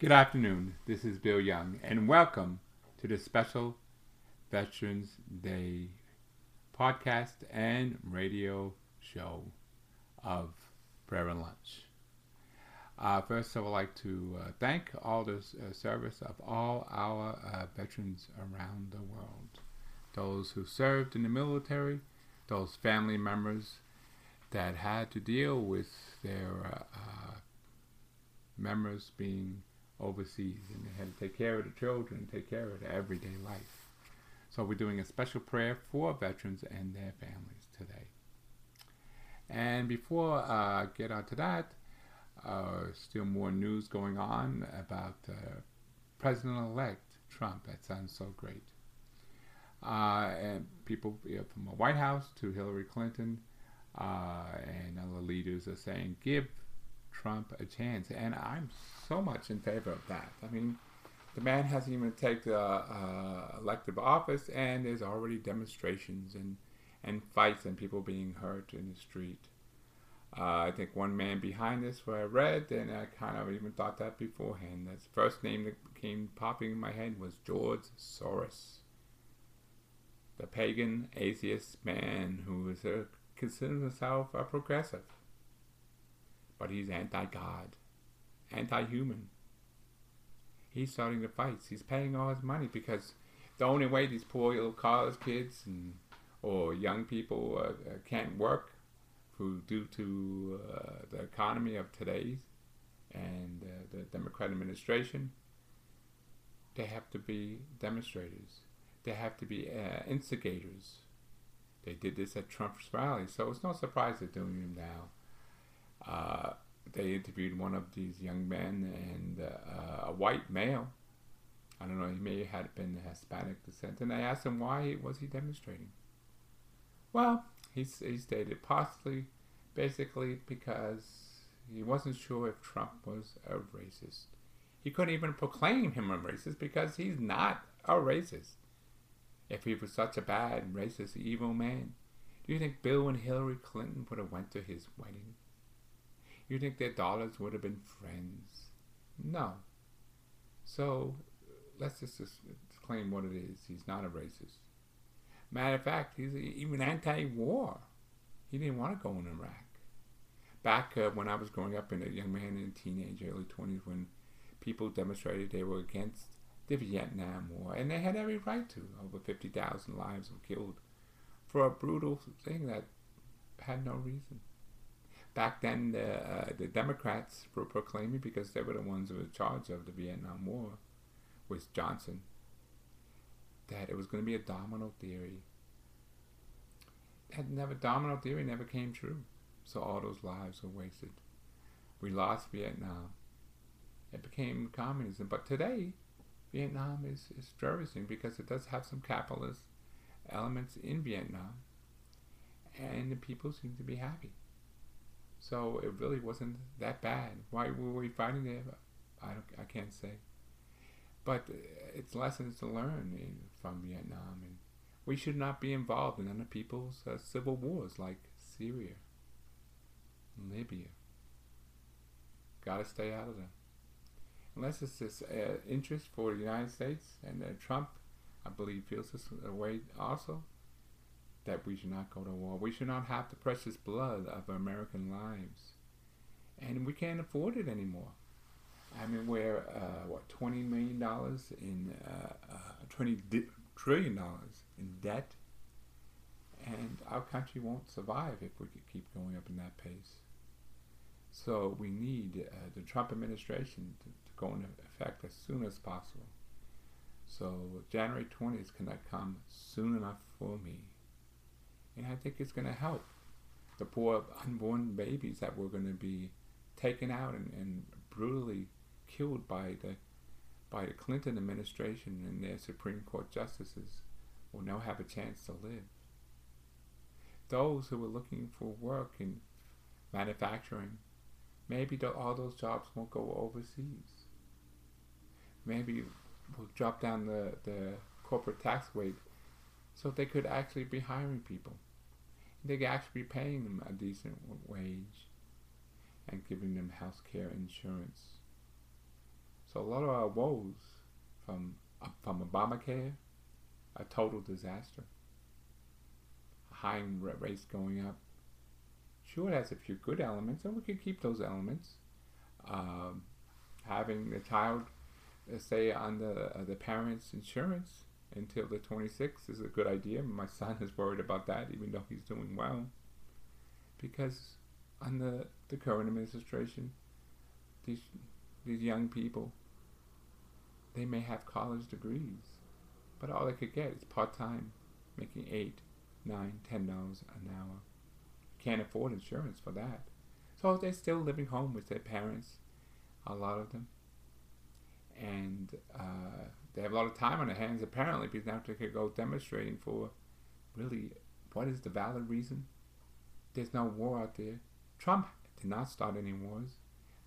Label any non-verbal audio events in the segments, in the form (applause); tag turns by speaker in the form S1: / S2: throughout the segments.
S1: Good afternoon. This is Bill Young, and welcome to the special Veterans Day podcast and radio show of Prayer and Lunch. Uh, first, I would like to uh, thank all the uh, service of all our uh, veterans around the world. Those who served in the military, those family members that had to deal with their uh, members being overseas and they had to take care of the children, take care of their everyday life. So we're doing a special prayer for veterans and their families today. And before I uh, get on to that, uh, still more news going on about uh, President-elect Trump. That sounds so great. Uh, and people you know, from the White House to Hillary Clinton uh, and other leaders are saying, give Trump a chance. And I'm so much in favor of that. I mean, the man hasn't even taken uh, elective office, and there's already demonstrations and, and fights and people being hurt in the street. Uh, I think one man behind this, where I read, and I kind of even thought that beforehand. The first name that came popping in my head was George Soros, the pagan atheist man who is a, considers himself a progressive but he's anti God, anti human. He's starting the fights. He's paying all his money because the only way these poor little college kids and or young people uh, uh can't work who, due to uh, the economy of today's and uh, the Democrat administration, they have to be demonstrators. They have to be uh, instigators. They did this at Trump's rally, so it's no surprise they're doing them now. Uh, they interviewed one of these young men and uh, a white male. I don't know, he may have been Hispanic descent, and I asked him why was he demonstrating. Well, he, he stated possibly, basically because he wasn't sure if Trump was a racist. He couldn't even proclaim him a racist because he's not a racist. If he was such a bad, racist, evil man, do you think Bill and Hillary Clinton would have went to his wedding? You think their daughters would have been friends? No. So let's just, claim what it is. He's not a racist. Matter of fact, he's even anti-war. He didn't want to go in Iraq. Back uh, when I was growing up in a young man in teenage, early 20s, when people demonstrated they were against the Vietnam War, and they had every right to. Over 50,000 lives were killed for a brutal thing that had no reason back then the, uh, the Democrats were proclaiming because they were the ones who were in charge of the Vietnam War with Johnson that it was going to be a domino theory. That never domino theory never came true. So all those lives were wasted. We lost Vietnam. It became communism. But today, Vietnam is, is flourishing because it does have some capitalist elements in Vietnam. And the people seem to be happy. So it really wasn't that bad. Why were we fighting there? I don't, I can't say. But it's lessons to learn in, from Vietnam, and we should not be involved in other people's uh, civil wars like Syria, Libya. Got to stay out of them. Unless it's this uh, interest for the United States and uh, Trump, I believe, feels this way also that we should not go to war. We should not have the precious blood of American lives. And we can't afford it anymore. I mean, we're, uh, what, $20 million in, uh, uh, 20 di- trillion dollars in debt. And our country won't survive if we keep going up in that pace. So we need uh, the Trump administration to, to go into effect as soon as possible. So January 20th cannot come soon enough for me. And I think it's going to help the poor unborn babies that were going to be taken out and, and brutally killed by the by the Clinton administration and their Supreme Court justices will now have a chance to live. Those who are looking for work in manufacturing, maybe all those jobs won't go overseas. Maybe we'll drop down the, the corporate tax rate so they could actually be hiring people they could actually be paying them a decent wage and giving them health care insurance. So a lot of our woes from from Obamacare, a total disaster. Hiring rates going up. Sure, it has a few good elements, and we could keep those elements. Um, having the child uh, on the uh, the parents' insurance until the 26th is a good idea. My son is worried about that, even though he's doing well, because under the current administration, these these young people they may have college degrees, but all they could get is part time, making eight, nine, ten dollars an hour. Can't afford insurance for that. So they're still living home with their parents, a lot of them. And uh, they have a lot of time on their hands apparently because now they could go demonstrating for really what is the valid reason? There's no war out there. Trump did not start any wars.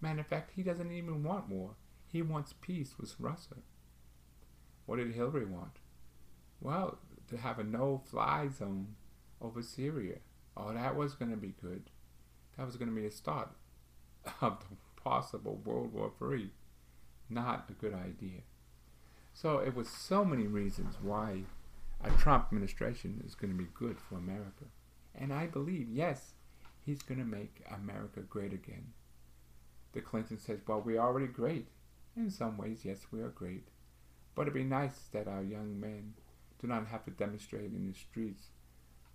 S1: Matter of fact, he doesn't even want war. He wants peace with Russia. What did Hillary want? Well, to have a no-fly zone over Syria. Oh, that was going to be good. That was going to be a start (laughs) of the possible World War III. Not a good idea. So it was so many reasons why a Trump administration is going to be good for America. And I believe, yes, he's going to make America great again. The Clinton says, well, we're already great. In some ways, yes, we are great. But it'd be nice that our young men do not have to demonstrate in the streets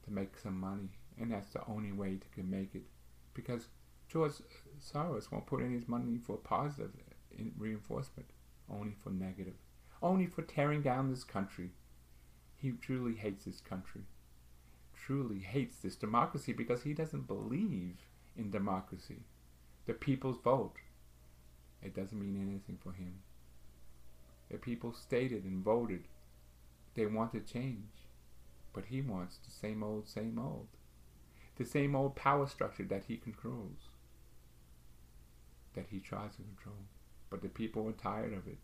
S1: to make some money. And that's the only way to make it. Because George Soros won't put in his money for positive reinforcement, only for negative, only for tearing down this country. He truly hates this country, truly hates this democracy because he doesn't believe in democracy. The people's vote it doesn't mean anything for him. The people stated and voted they wanted change, but he wants the same old, same old. The same old power structure that he controls, that he tries to control. But the people are tired of it,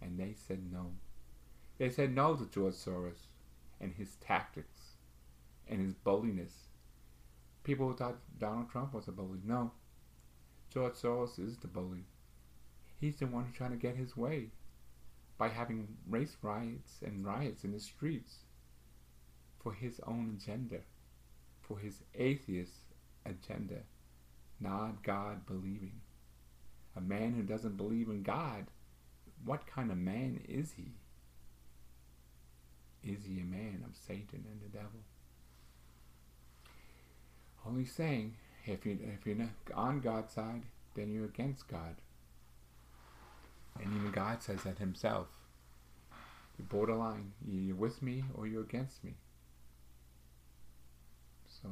S1: and they said no. They said no to George Soros and his tactics and his bulliness. People thought Donald Trump was a bully. No, George Soros is the bully. He's the one who's trying to get his way by having race riots and riots in the streets for his own agenda, for his atheist agenda, not God believing. A man who doesn't believe in God, what kind of man is he? Is he a man of Satan and the devil? Only saying, if, you, if you're on God's side, then you're against God. And even God says that himself. You're borderline. You're with me or you're against me. So,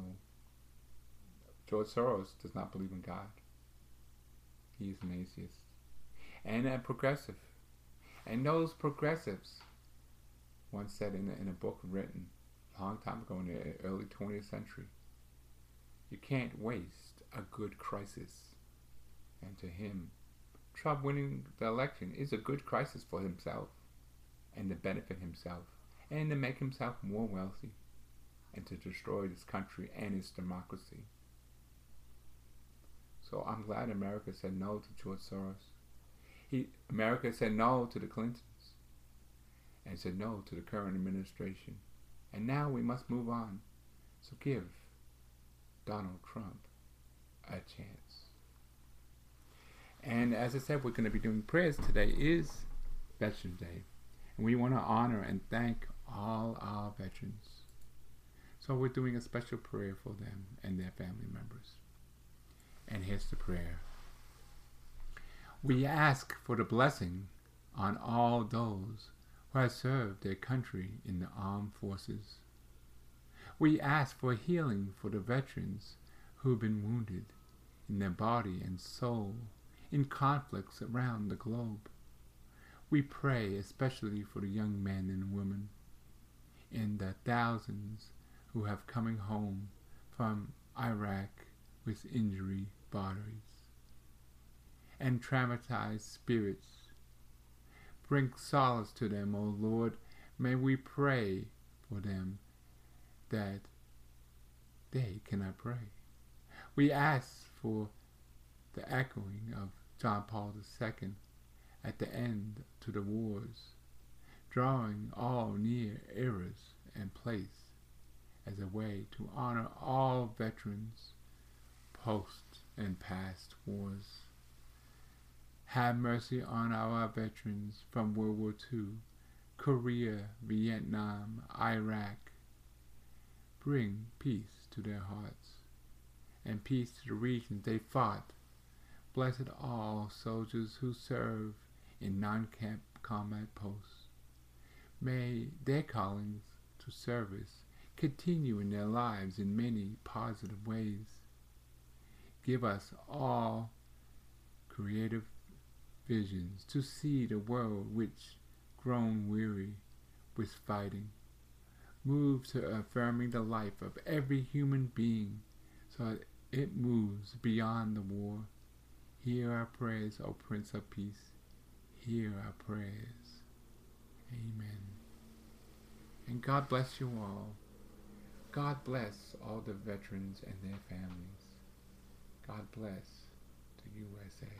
S1: George Soros does not believe in God. He is an atheist. And a progressive. And those progressives once said in a, in a book written a long time ago in the early 20th century, you can't waste a good crisis. And to him, Trump winning the election is a good crisis for himself and to benefit himself and to make himself more wealthy and to destroy this country and its democracy. So I'm glad America said no to George Soros. He, America said no to the Clintons and said no to the current administration. And now we must move on. So give Donald Trump a chance. And as I said, we're going to be doing prayers. Today is Veterans Day. And we want to honor and thank all our veterans. So we're doing a special prayer for them and their family members. And here's the prayer. We ask for the blessing on all those who have served their country in the armed forces. We ask for healing for the veterans who have been wounded in their body and soul in conflicts around the globe. We pray especially for the young men and women and the thousands who have coming home from Iraq with injury bodies and traumatized spirits. Bring solace to them, O Lord. May we pray for them that they cannot pray. We ask for the echoing of John Paul II at the end to the wars, drawing all near eras and place as a way to honor all veterans post and past wars. Have mercy on our veterans from World War II, Korea, Vietnam, Iraq. Bring peace to their hearts and peace to the regions they fought. Blessed all soldiers who serve in non-camp combat posts. May their callings to service continue in their lives in many positive ways. Give us all creative visions to see the world which grown weary with fighting. Move to affirming the life of every human being so that it moves beyond the war. Hear our prayers, O Prince of Peace. Hear our prayers. Amen. And God bless you all. God bless all the veterans and their families. God bless the USA.